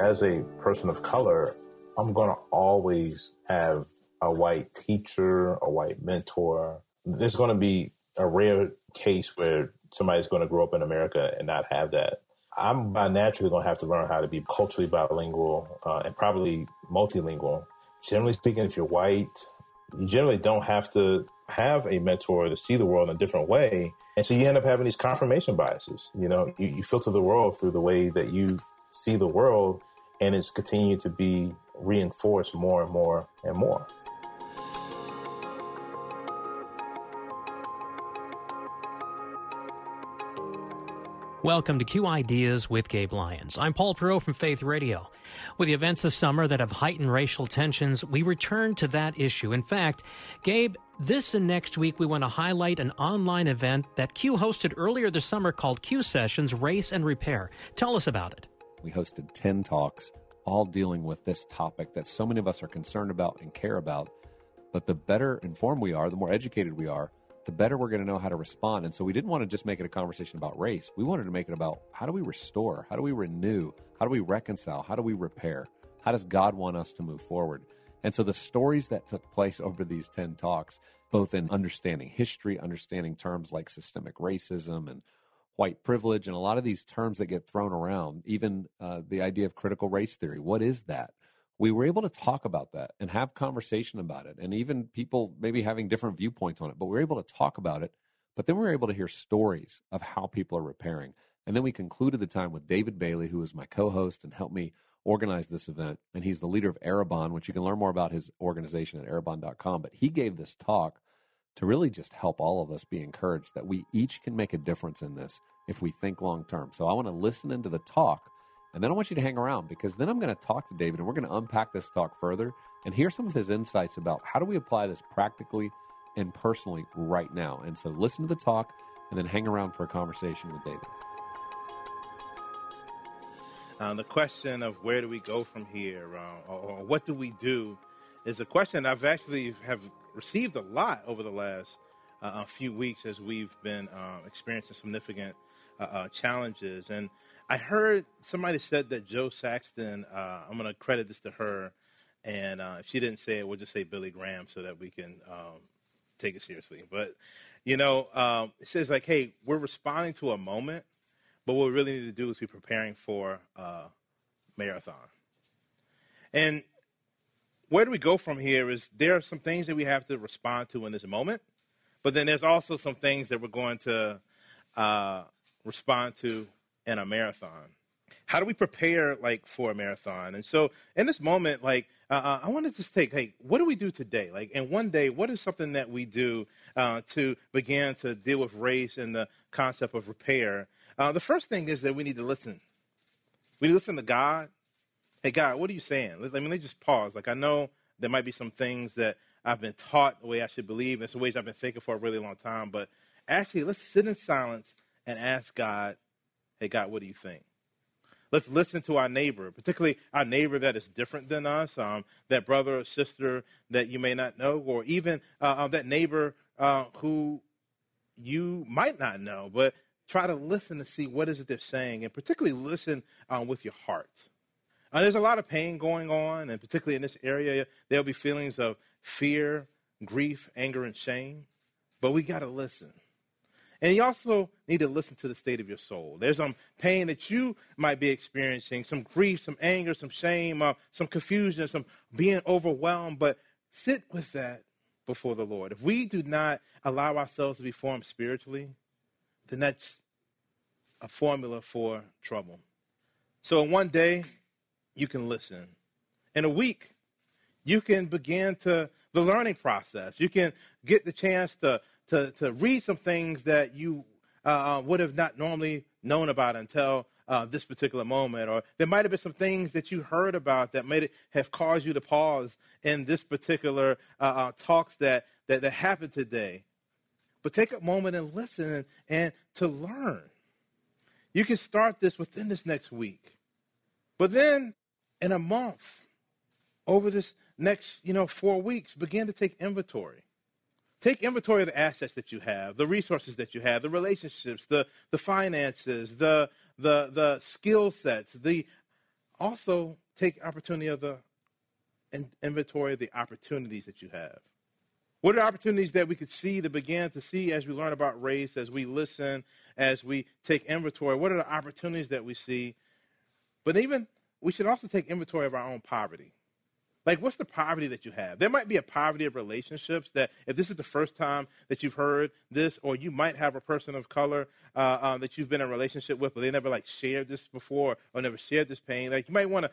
as a person of color, I'm going to always have a white teacher, a white mentor. There's going to be a rare case where somebody's going to grow up in America and not have that. I'm by naturally going to have to learn how to be culturally bilingual uh, and probably multilingual. Generally speaking, if you're white, you generally don't have to have a mentor to see the world in a different way. And so you end up having these confirmation biases. You know, you, you filter the world through the way that you see the world and it's continued to be reinforced more and more and more. Welcome to Q Ideas with Gabe Lyons. I'm Paul Perot from Faith Radio. With the events this summer that have heightened racial tensions, we return to that issue. In fact, Gabe, this and next week we want to highlight an online event that Q hosted earlier this summer called Q Sessions Race and Repair. Tell us about it. We hosted 10 talks, all dealing with this topic that so many of us are concerned about and care about. But the better informed we are, the more educated we are, the better we're going to know how to respond. And so we didn't want to just make it a conversation about race. We wanted to make it about how do we restore? How do we renew? How do we reconcile? How do we repair? How does God want us to move forward? And so the stories that took place over these 10 talks, both in understanding history, understanding terms like systemic racism and white privilege and a lot of these terms that get thrown around, even uh, the idea of critical race theory. What is that? We were able to talk about that and have conversation about it, and even people maybe having different viewpoints on it. But we were able to talk about it. But then we were able to hear stories of how people are repairing. And then we concluded the time with David Bailey, who was my co-host and helped me organize this event. And he's the leader of Arrabon, which you can learn more about his organization at arrabon.com. But he gave this talk to really just help all of us be encouraged that we each can make a difference in this if we think long term. So I want to listen into the talk and then I want you to hang around because then I'm going to talk to David and we're going to unpack this talk further and hear some of his insights about how do we apply this practically and personally right now. And so listen to the talk and then hang around for a conversation with David. Uh, the question of where do we go from here uh, or, or, what do we do is a question I've actually have received a lot over the last uh, few weeks as we've been uh, experiencing significant uh, uh, challenges. And I heard somebody said that Jo Saxton, uh, I'm going to credit this to her, and if she didn't say it, we'll just say Billy Graham so that we can um, take it seriously. But, you know, um, it says like, hey, we're responding to a moment, but what we really need to do is be preparing for a marathon. And where do we go from here is there are some things that we have to respond to in this moment, but then there's also some things that we're going to uh, respond to in a marathon. How do we prepare like for a marathon? And so in this moment, like uh, uh I want to just take, hey, what do we do today? Like, in one day, what is something that we do uh, to begin to deal with race and the concept of repair? Uh, the first thing is that we need to listen. We listen to God hey, God, what are you saying? I mean, let me just pause. Like, I know there might be some things that I've been taught the way I should believe, and some ways I've been thinking for a really long time, but actually, let's sit in silence and ask God, hey, God, what do you think? Let's listen to our neighbor, particularly our neighbor that is different than us, um, that brother or sister that you may not know, or even uh, uh, that neighbor uh, who you might not know, but try to listen to see what is it they're saying, and particularly listen um, with your heart. Uh, there's a lot of pain going on, and particularly in this area, there'll be feelings of fear, grief, anger, and shame. But we got to listen. And you also need to listen to the state of your soul. There's some pain that you might be experiencing, some grief, some anger, some shame, uh, some confusion, some being overwhelmed. But sit with that before the Lord. If we do not allow ourselves to be formed spiritually, then that's a formula for trouble. So, in one day, you can listen. In a week, you can begin to the learning process. You can get the chance to, to, to read some things that you uh, would have not normally known about until uh, this particular moment. Or there might have been some things that you heard about that might have caused you to pause in this particular uh, uh, talks that, that, that happened today. But take a moment and listen and, and to learn. You can start this within this next week. But then in a month, over this next, you know, four weeks, begin to take inventory. Take inventory of the assets that you have, the resources that you have, the relationships, the, the finances, the, the, the skill sets, the also take opportunity of the inventory of the opportunities that you have. What are opportunities that we could see to begin to see as we learn about race, as we listen, as we take inventory? What are the opportunities that we see? But even we should also take inventory of our own poverty. Like, what's the poverty that you have? There might be a poverty of relationships that, if this is the first time that you've heard this, or you might have a person of color uh, um, that you've been in a relationship with, but they never like shared this before or never shared this pain. Like, you might want to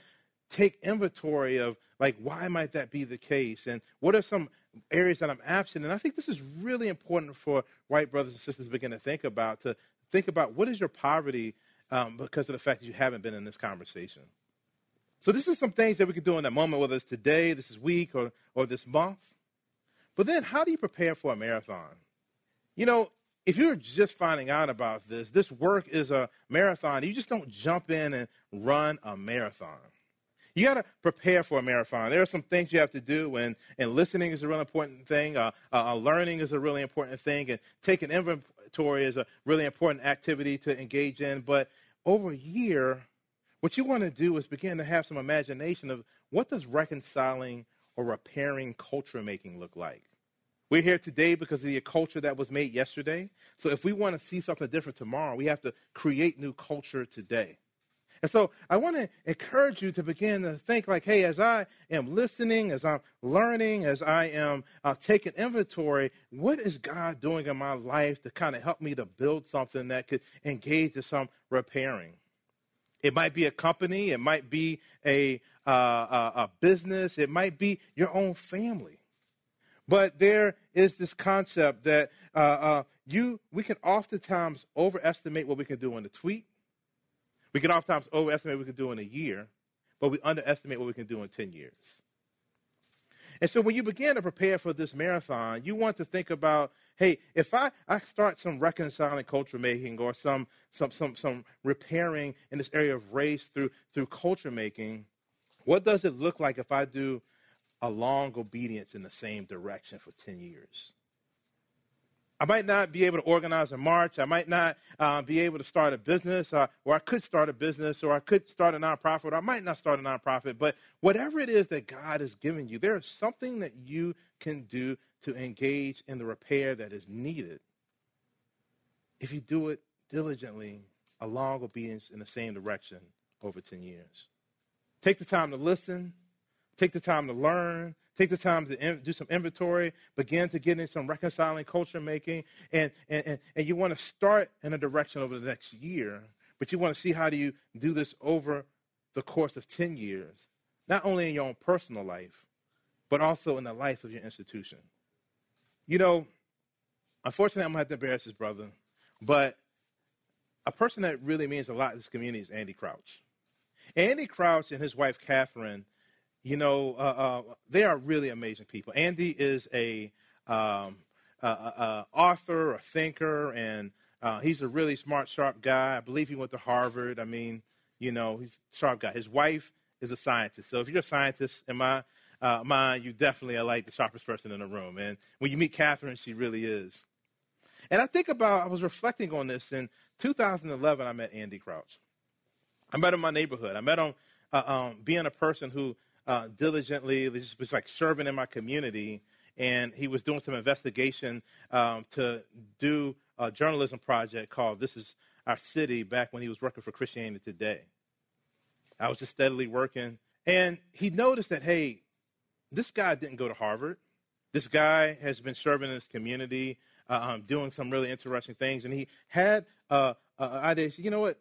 take inventory of like why might that be the case, and what are some areas that I'm absent. And I think this is really important for white brothers and sisters to begin to think about. To think about what is your poverty um, because of the fact that you haven't been in this conversation. So this is some things that we could do in that moment, whether it's today, this is week, or, or this month. But then how do you prepare for a marathon? You know, if you're just finding out about this, this work is a marathon. You just don't jump in and run a marathon. You got to prepare for a marathon. There are some things you have to do, and, and listening is a really important thing. Uh, uh, learning is a really important thing, and taking inventory is a really important activity to engage in. But over a year, what you want to do is begin to have some imagination of what does reconciling or repairing culture making look like. We're here today because of the culture that was made yesterday. So if we want to see something different tomorrow, we have to create new culture today. And so I want to encourage you to begin to think like, hey, as I am listening, as I'm learning, as I am uh, taking inventory, what is God doing in my life to kind of help me to build something that could engage in some repairing? It might be a company, it might be a, uh, a, a business, it might be your own family. But there is this concept that uh, uh, you we can oftentimes overestimate what we can do in a tweet. We can oftentimes overestimate what we can do in a year, but we underestimate what we can do in 10 years. And so when you begin to prepare for this marathon, you want to think about, hey, if I, I start some reconciling culture making or some, some, some, some repairing in this area of race through, through culture making, what does it look like if I do a long obedience in the same direction for 10 years? I might not be able to organize a march. I might not uh, be able to start a business, uh, or I could start a business, or I could start a nonprofit, or I might not start a nonprofit. But whatever it is that God has given you, there is something that you can do to engage in the repair that is needed if you do it diligently, along obedience in the same direction over 10 years. Take the time to listen, take the time to learn, Take the time to in, do some inventory, begin to get in some reconciling culture making, and, and, and, and you want to start in a direction over the next year, but you want to see how do you do this over the course of 10 years, not only in your own personal life, but also in the life of your institution. You know, unfortunately, I'm going to have to embarrass this brother, but a person that really means a lot in this community is Andy Crouch. Andy Crouch and his wife, Catherine, you know, uh, uh, they are really amazing people. Andy is a, um, author, a thinker, and uh, he's a really smart, sharp guy. I believe he went to Harvard. I mean, you know, he's a sharp guy. His wife is a scientist. So if you're a scientist in my uh, mind, you definitely are like the sharpest person in the room. And when you meet Catherine, she really is. And I think about, I was reflecting on this in 2011, I met Andy Crouch. I met him in my neighborhood. I met him uh, um, being a person who uh, diligently, just was like serving in my community. And he was doing some investigation um, to do a journalism project called This Is Our City back when he was working for Christianity Today. I was just steadily working. And he noticed that, hey, this guy didn't go to Harvard. This guy has been serving in his community, uh, um, doing some really interesting things. And he had uh, uh, idea, you know what?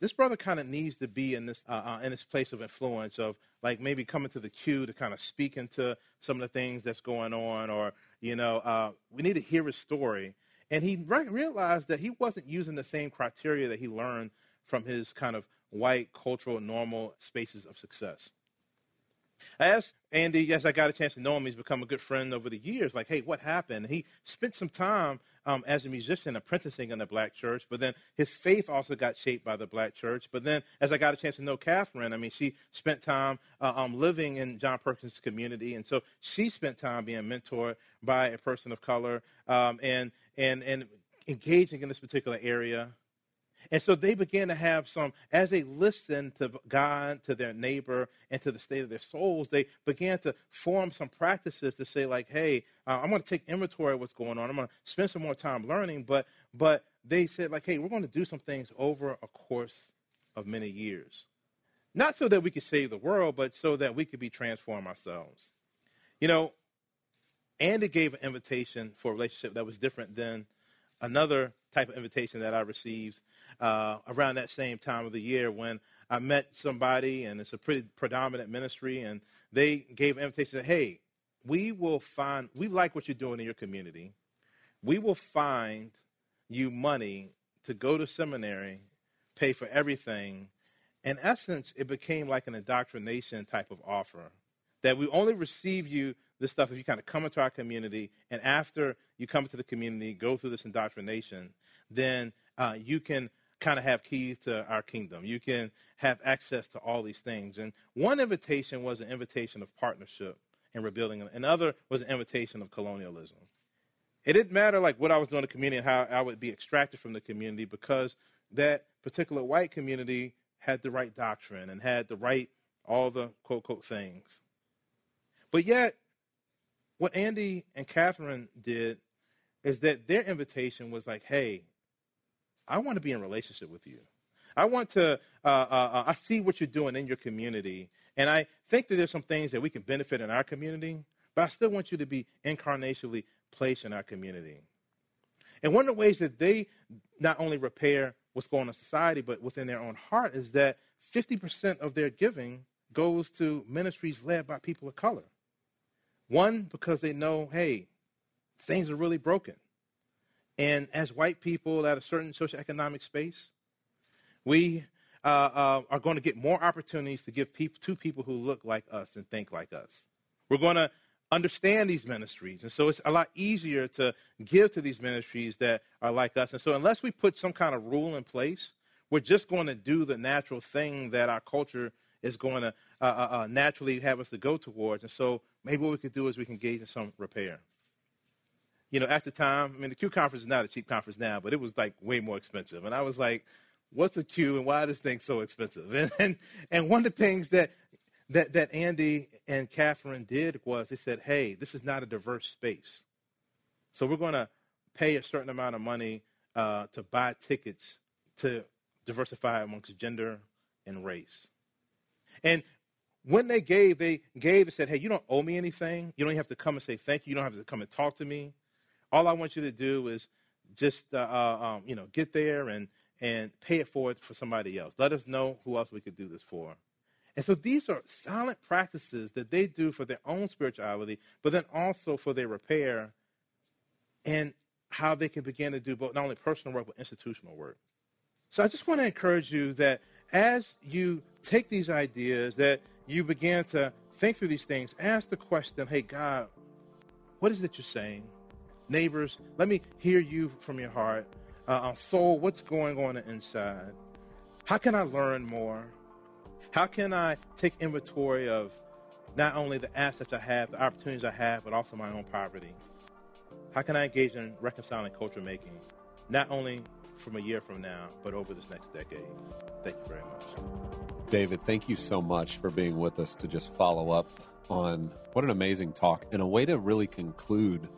This brother kind of needs to be in this uh, uh, in this place of influence of like maybe coming to the Q to kind of speak into some of the things that's going on, or you know, uh, we need to hear his story. And he re- realized that he wasn't using the same criteria that he learned from his kind of white cultural normal spaces of success. I asked Andy, as I got a chance to know him, he's become a good friend over the years. Like, hey, what happened? He spent some time um, as a musician apprenticing in the black church, but then his faith also got shaped by the black church. But then, as I got a chance to know Catherine, I mean, she spent time uh, um, living in John Perkins' community, and so she spent time being mentored by a person of color um, and and and engaging in this particular area. And so they began to have some, as they listened to God, to their neighbor, and to the state of their souls, they began to form some practices to say, like, hey, uh, I'm going to take inventory of what's going on. I'm going to spend some more time learning. But, but they said, like, hey, we're going to do some things over a course of many years. Not so that we could save the world, but so that we could be transformed ourselves. You know, Andy gave an invitation for a relationship that was different than another type of invitation that I received uh, around that same time of the year when I met somebody, and it's a pretty predominant ministry, and they gave an invitation that, hey, we will find, we like what you're doing in your community. We will find you money to go to seminary, pay for everything. In essence, it became like an indoctrination type of offer that we only receive you this stuff if you kind of come into our community, and after you come into the community, go through this indoctrination, then uh, you can kind of have keys to our kingdom. You can have access to all these things. And one invitation was an invitation of partnership and rebuilding. Another was an invitation of colonialism. It didn't matter like what I was doing in the community and how I would be extracted from the community because that particular white community had the right doctrine and had the right all the quote quote things. But yet, what Andy and Catherine did is that their invitation was like, hey, I want to be in relationship with you. I want to, uh, uh, uh, I see what you're doing in your community. And I think that there's some things that we can benefit in our community, but I still want you to be incarnationally placed in our community. And one of the ways that they not only repair what's going on in society, but within their own heart is that 50% of their giving goes to ministries led by people of color. One, because they know, hey, things are really broken. And as white people at a certain socioeconomic space, we uh, uh, are going to get more opportunities to give people, to people who look like us and think like us. We're going to understand these ministries. And so it's a lot easier to give to these ministries that are like us. And so, unless we put some kind of rule in place, we're just going to do the natural thing that our culture is going to uh, uh, uh, naturally have us to go towards. And so, maybe what we could do is we can engage in some repair you know, at the time, I mean, the Q conference is not a cheap conference now, but it was like way more expensive. And I was like, what's the Q and why is this thing so expensive? And, and, and one of the things that, that, that Andy and Catherine did was they said, hey, this is not a diverse space. So we're going to pay a certain amount of money uh, to buy tickets to diversify amongst gender and race. And when they gave, they gave and said, hey, you don't owe me anything. You don't have to come and say thank you. You don't have to come and talk to me. All I want you to do is just, uh, uh, um, you know, get there and, and pay it forward for somebody else. Let us know who else we could do this for. And so these are silent practices that they do for their own spirituality, but then also for their repair and how they can begin to do both not only personal work but institutional work. So I just want to encourage you that as you take these ideas, that you begin to think through these things, ask the question, hey God, what is it you're saying? Neighbors, let me hear you from your heart. Uh, soul, what's going on inside? How can I learn more? How can I take inventory of not only the assets I have, the opportunities I have, but also my own poverty? How can I engage in reconciling culture making, not only from a year from now, but over this next decade? Thank you very much. David, thank you so much for being with us to just follow up on what an amazing talk and a way to really conclude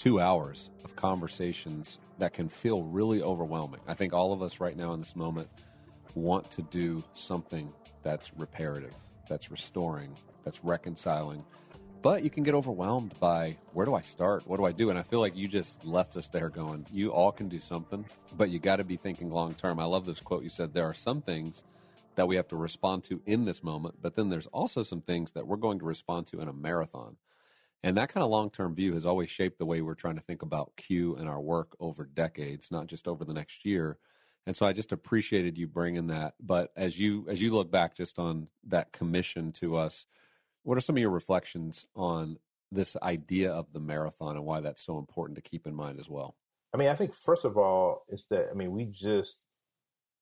two hours of conversations that can feel really overwhelming. I think all of us right now in this moment want to do something that's reparative, that's restoring, that's reconciling. But you can get overwhelmed by where do I start? What do I do? And I feel like you just left us there going, you all can do something, but you got to be thinking long term. I love this quote you said there are some things that we have to respond to in this moment, but then there's also some things that we're going to respond to in a marathon. And that kind of long term view has always shaped the way we're trying to think about Q and our work over decades, not just over the next year. And so I just appreciated you bringing that. But as you as you look back just on that commission to us, what are some of your reflections on this idea of the marathon and why that's so important to keep in mind as well? I mean, I think first of all, it's that I mean we just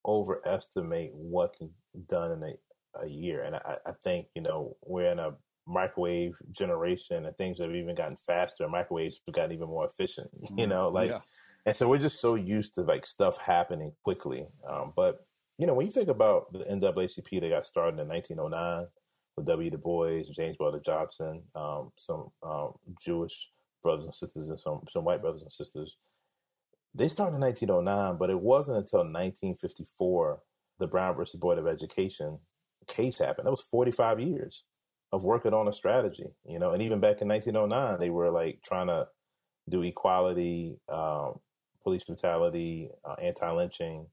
overestimate what can be done in a, a year, and I, I think you know we're in a microwave generation, and things have even gotten faster. Microwaves have gotten even more efficient. You Mm, know, like, yeah. and so we're just so used to like stuff happening quickly. Um, but you know, when you think about the NAACP, they got started in 1909 with W. Du Bois, James Weldon Johnson, um, some um, Jewish brothers and sisters, and some some white brothers and sisters. They started in 1909, but it wasn't until 1954 the Brown versus Board of Education case happened. That was 45 years of working on a strategy, you know. And even back in 1909, they were like trying to do equality, um, police brutality, uh, anti-lynching,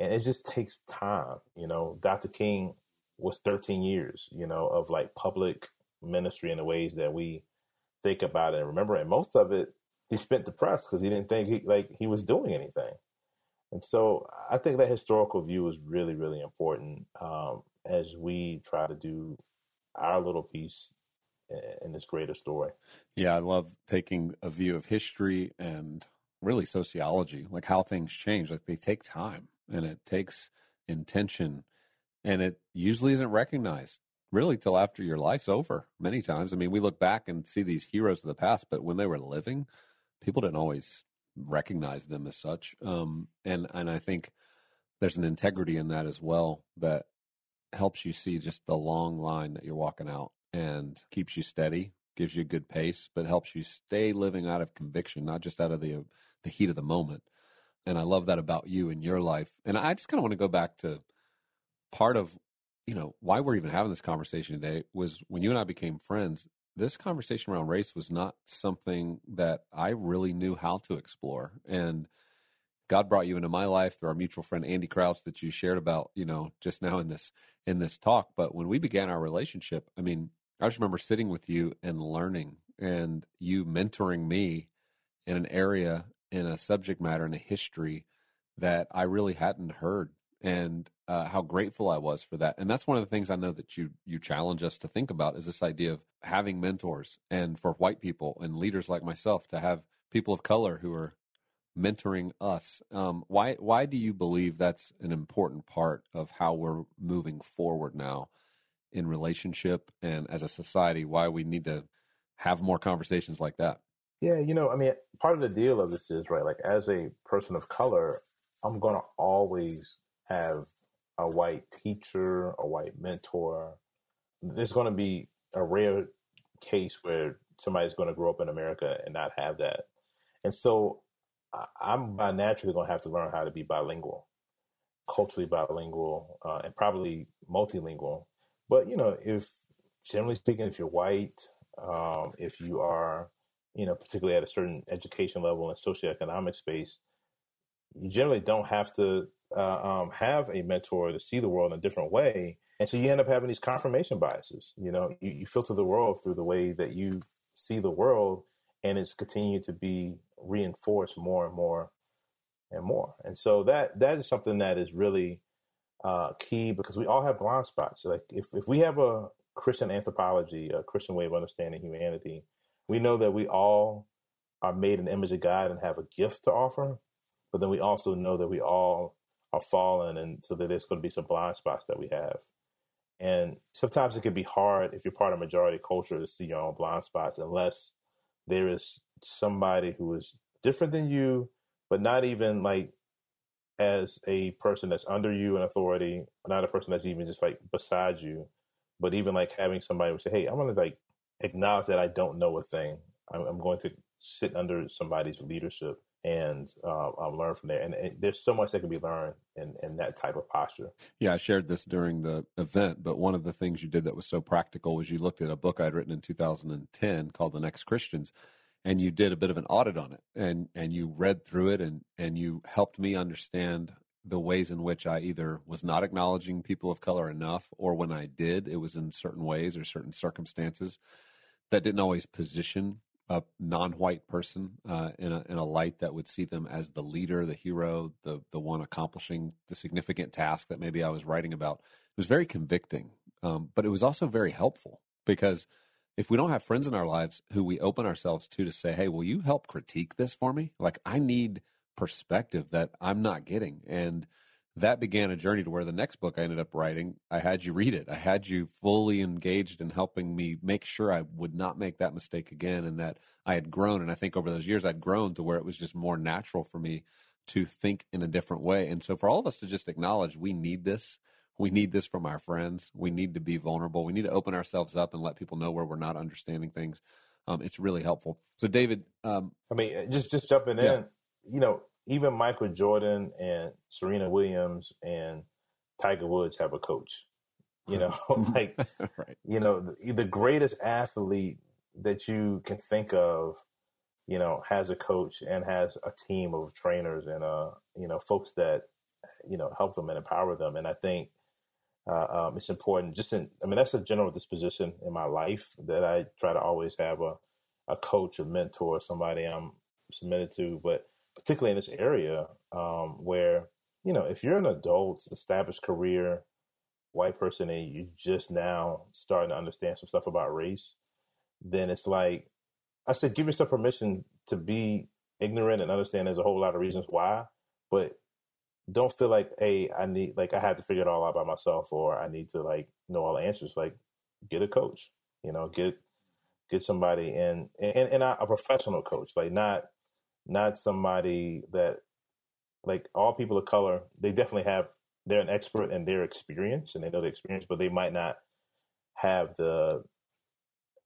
and it just takes time, you know. Dr. King was 13 years, you know, of like public ministry in the ways that we think about it and remember. And most of it, he spent depressed because he didn't think he like he was doing anything. And so I think that historical view is really, really important um, as we try to do our little piece in, this greater story. Yeah, I love taking a view of history and really sociology, like how things change. Like they take time and it takes intention and it usually isn't recognized really till after your life's over many times. I mean, we look back and see these heroes of the past, but when they were living, people didn't always recognize them as such. Um, and, and I think there's an integrity in that as well that helps you see just the long line that you're walking out and keeps you steady, gives you a good pace, but helps you stay living out of conviction, not just out of the the heat of the moment. And I love that about you and your life. And I just kind of want to go back to part of you know why we're even having this conversation today was when you and I became friends. This conversation around race was not something that I really knew how to explore, and God brought you into my life through our mutual friend Andy Crouch that you shared about, you know, just now in this in this talk. But when we began our relationship, I mean, I just remember sitting with you and learning and you mentoring me in an area in a subject matter in a history that I really hadn't heard and uh, how grateful I was for that. And that's one of the things I know that you you challenge us to think about is this idea of having mentors and for white people and leaders like myself to have people of color who are mentoring us. Um, why why do you believe that's an important part of how we're moving forward now in relationship and as a society? Why we need to have more conversations like that? Yeah, you know, I mean, part of the deal of this is right. Like, as a person of color, I'm going to always have a white teacher, a white mentor. There's going to be a rare case where somebody's going to grow up in America and not have that. And so I'm by naturally going to have to learn how to be bilingual, culturally bilingual, uh, and probably multilingual. But, you know, if generally speaking, if you're white, um, if you are, you know, particularly at a certain education level and socioeconomic space, you generally don't have to uh, um, have a mentor to see the world in a different way. And so you end up having these confirmation biases. You know, you, you filter the world through the way that you see the world, and it's continued to be reinforced more and more and more. And so that that is something that is really uh, key because we all have blind spots. Like if, if we have a Christian anthropology, a Christian way of understanding humanity, we know that we all are made in the image of God and have a gift to offer. But then we also know that we all are fallen, and so that there's going to be some blind spots that we have. And sometimes it can be hard if you're part of majority culture to see your own blind spots unless there is somebody who is different than you, but not even like as a person that's under you in authority, not a person that's even just like beside you, but even like having somebody who say, "Hey, I'm to like acknowledge that I don't know a thing. I'm, I'm going to sit under somebody's leadership and uh, um, learn from there. And, and, there's so much that can be learned in, in that type of posture. Yeah, I shared this during the event, but one of the things you did that was so practical was you looked at a book I'd written in 2010 called The Next Christians, and you did a bit of an audit on it, and and you read through it, and and you helped me understand the ways in which I either was not acknowledging people of color enough, or when I did, it was in certain ways or certain circumstances that didn't always position a non-white person uh, in a in a light that would see them as the leader, the hero, the the one accomplishing the significant task that maybe I was writing about. It was very convicting, um, but it was also very helpful because if we don't have friends in our lives who we open ourselves to to say, "Hey, will you help critique this for me?" Like I need perspective that I'm not getting, and that began a journey to where the next book I ended up writing, I had you read it. I had you fully engaged in helping me make sure I would not make that mistake again and that I had grown. And I think over those years, I'd grown to where it was just more natural for me to think in a different way. And so for all of us to just acknowledge we need this, we need this from our friends. We need to be vulnerable. We need to open ourselves up and let people know where we're not understanding things. Um, it's really helpful. So, David, um, I mean, just just jumping in, yeah. you know, even Michael Jordan and Serena Williams and Tiger Woods have a coach. You know, like right. you know, the, the, greatest athlete that you can think of, you know, has a coach and has a team of trainers and uh, you know, folks that you know help them and empower them. And I think uh, um, it's important. Just in, I mean, that's a general disposition in my life that I try to always have a a coach, a mentor, somebody I'm submitted to, but particularly in this area um, where you know if you're an adult established career white person and you just now starting to understand some stuff about race then it's like i said give yourself permission to be ignorant and understand there's a whole lot of reasons why but don't feel like hey i need like i have to figure it all out by myself or i need to like know all the answers. Like get a coach you know get get somebody and and, and a professional coach like not not somebody that like all people of color, they definitely have they're an expert in their experience and they know the experience, but they might not have the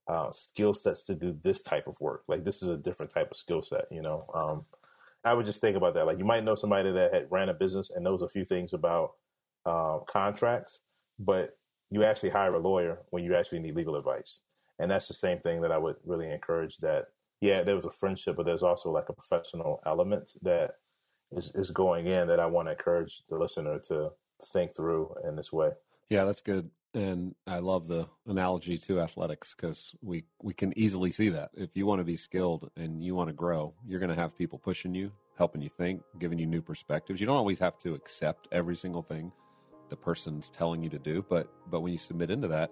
uh, skill sets to do this type of work. Like this is a different type of skill set, you know. Um, I would just think about that. Like you might know somebody that had ran a business and knows a few things about uh, contracts, but you actually hire a lawyer when you actually need legal advice. And that's the same thing that I would really encourage that yeah, there was a friendship, but there's also like a professional element that is, is going in that I want to encourage the listener to think through in this way. Yeah, that's good. And I love the analogy to athletics because we, we can easily see that. If you want to be skilled and you want to grow, you're going to have people pushing you, helping you think, giving you new perspectives. You don't always have to accept every single thing the person's telling you to do, but but when you submit into that,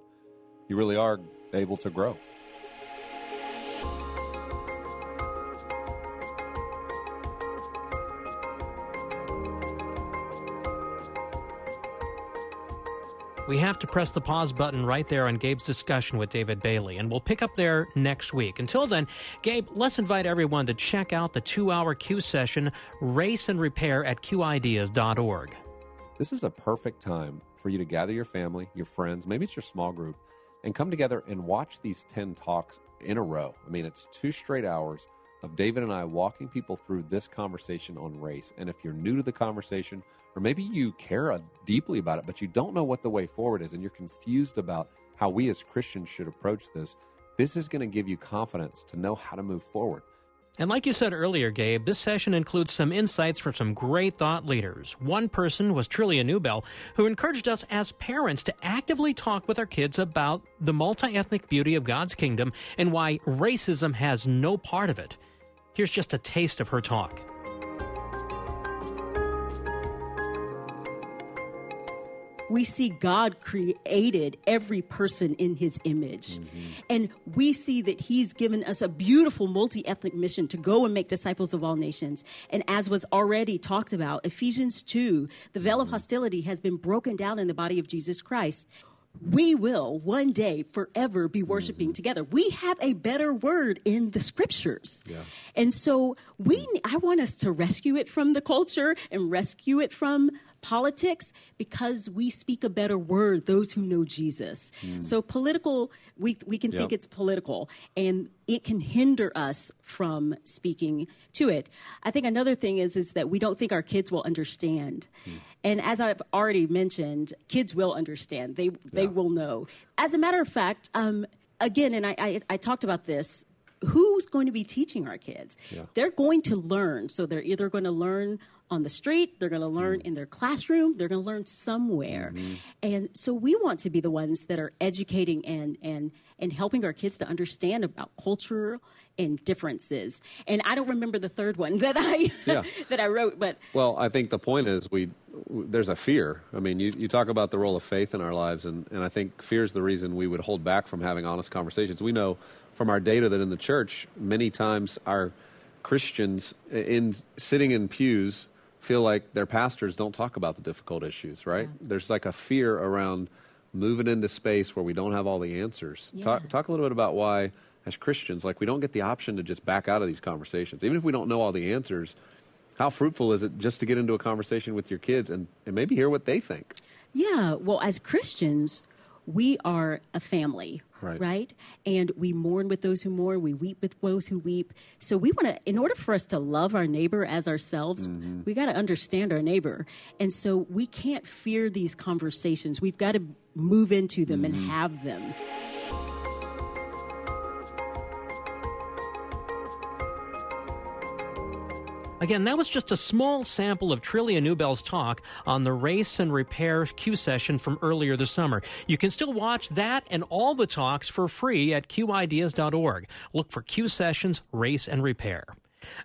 you really are able to grow. We have to press the pause button right there on Gabe's discussion with David Bailey, and we'll pick up there next week. Until then, Gabe, let's invite everyone to check out the two hour Q session, Race and Repair at QIdeas.org. This is a perfect time for you to gather your family, your friends, maybe it's your small group, and come together and watch these 10 talks in a row. I mean, it's two straight hours of David and I walking people through this conversation on race. And if you're new to the conversation, or maybe you care deeply about it, but you don't know what the way forward is, and you're confused about how we as Christians should approach this, this is going to give you confidence to know how to move forward. And like you said earlier, Gabe, this session includes some insights from some great thought leaders. One person was Trillia Newbell, who encouraged us as parents to actively talk with our kids about the multi ethnic beauty of God's kingdom and why racism has no part of it. Here's just a taste of her talk. we see God created every person in his image. Mm-hmm. And we see that he's given us a beautiful multi ethnic mission to go and make disciples of all nations. And as was already talked about, Ephesians 2, the veil of mm-hmm. hostility has been broken down in the body of Jesus Christ we will one day forever be worshiping mm-hmm. together. We have a better word in the scriptures. Yeah. And so we I want us to rescue it from the culture and rescue it from politics because we speak a better word, those who know Jesus. Hmm. So political, we, we can think it's political, and it can hinder us from speaking to it. I think another thing is, is that we don't think our kids will understand. And as I've already mentioned, kids will understand. They, they will know. As a matter of fact, um, again, and I, I, I talked about this, who's going to be teaching our kids? Yeah. They're going to learn. So they're either going to learn on the street, they're going to learn hmm. in their classroom, they're going to learn somewhere. Mm-hmm. And so we want to be the ones that are educating and and and helping our kids to understand about culture and differences. And I don't remember the third one that I Yeah. that I wrote, but Well, I think the point is we there's a fear. I mean, you, you talk about the role of faith in our lives, and, and I think fear is the reason we would hold back from having honest conversations. We know from our data that in the church, many times our Christians in sitting in pews feel like their pastors don't talk about the difficult issues, right? There's like a fear around moving into space where we don't have all the answers. Talk, talk a little bit about why, as Christians, like we don't get the option to just back out of these conversations. Even if we don't know all the answers, how fruitful is it just to get into a conversation with your kids and, and maybe hear what they think? Yeah, well, as Christians, we are a family, Right. And we mourn with those who mourn, we weep with those who weep. So we want to, in order for us to love our neighbor as ourselves, mm-hmm. we got to understand our neighbor. And so we can't fear these conversations. We've got to move into them and mm-hmm. have them. Again, that was just a small sample of Trillia Newbell's talk on the race and repair Q session from earlier this summer. You can still watch that and all the talks for free at qideas.org. Look for Q sessions, race and repair.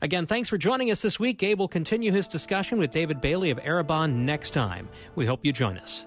Again, thanks for joining us this week. Gabe will continue his discussion with David Bailey of Arrabon next time. We hope you join us.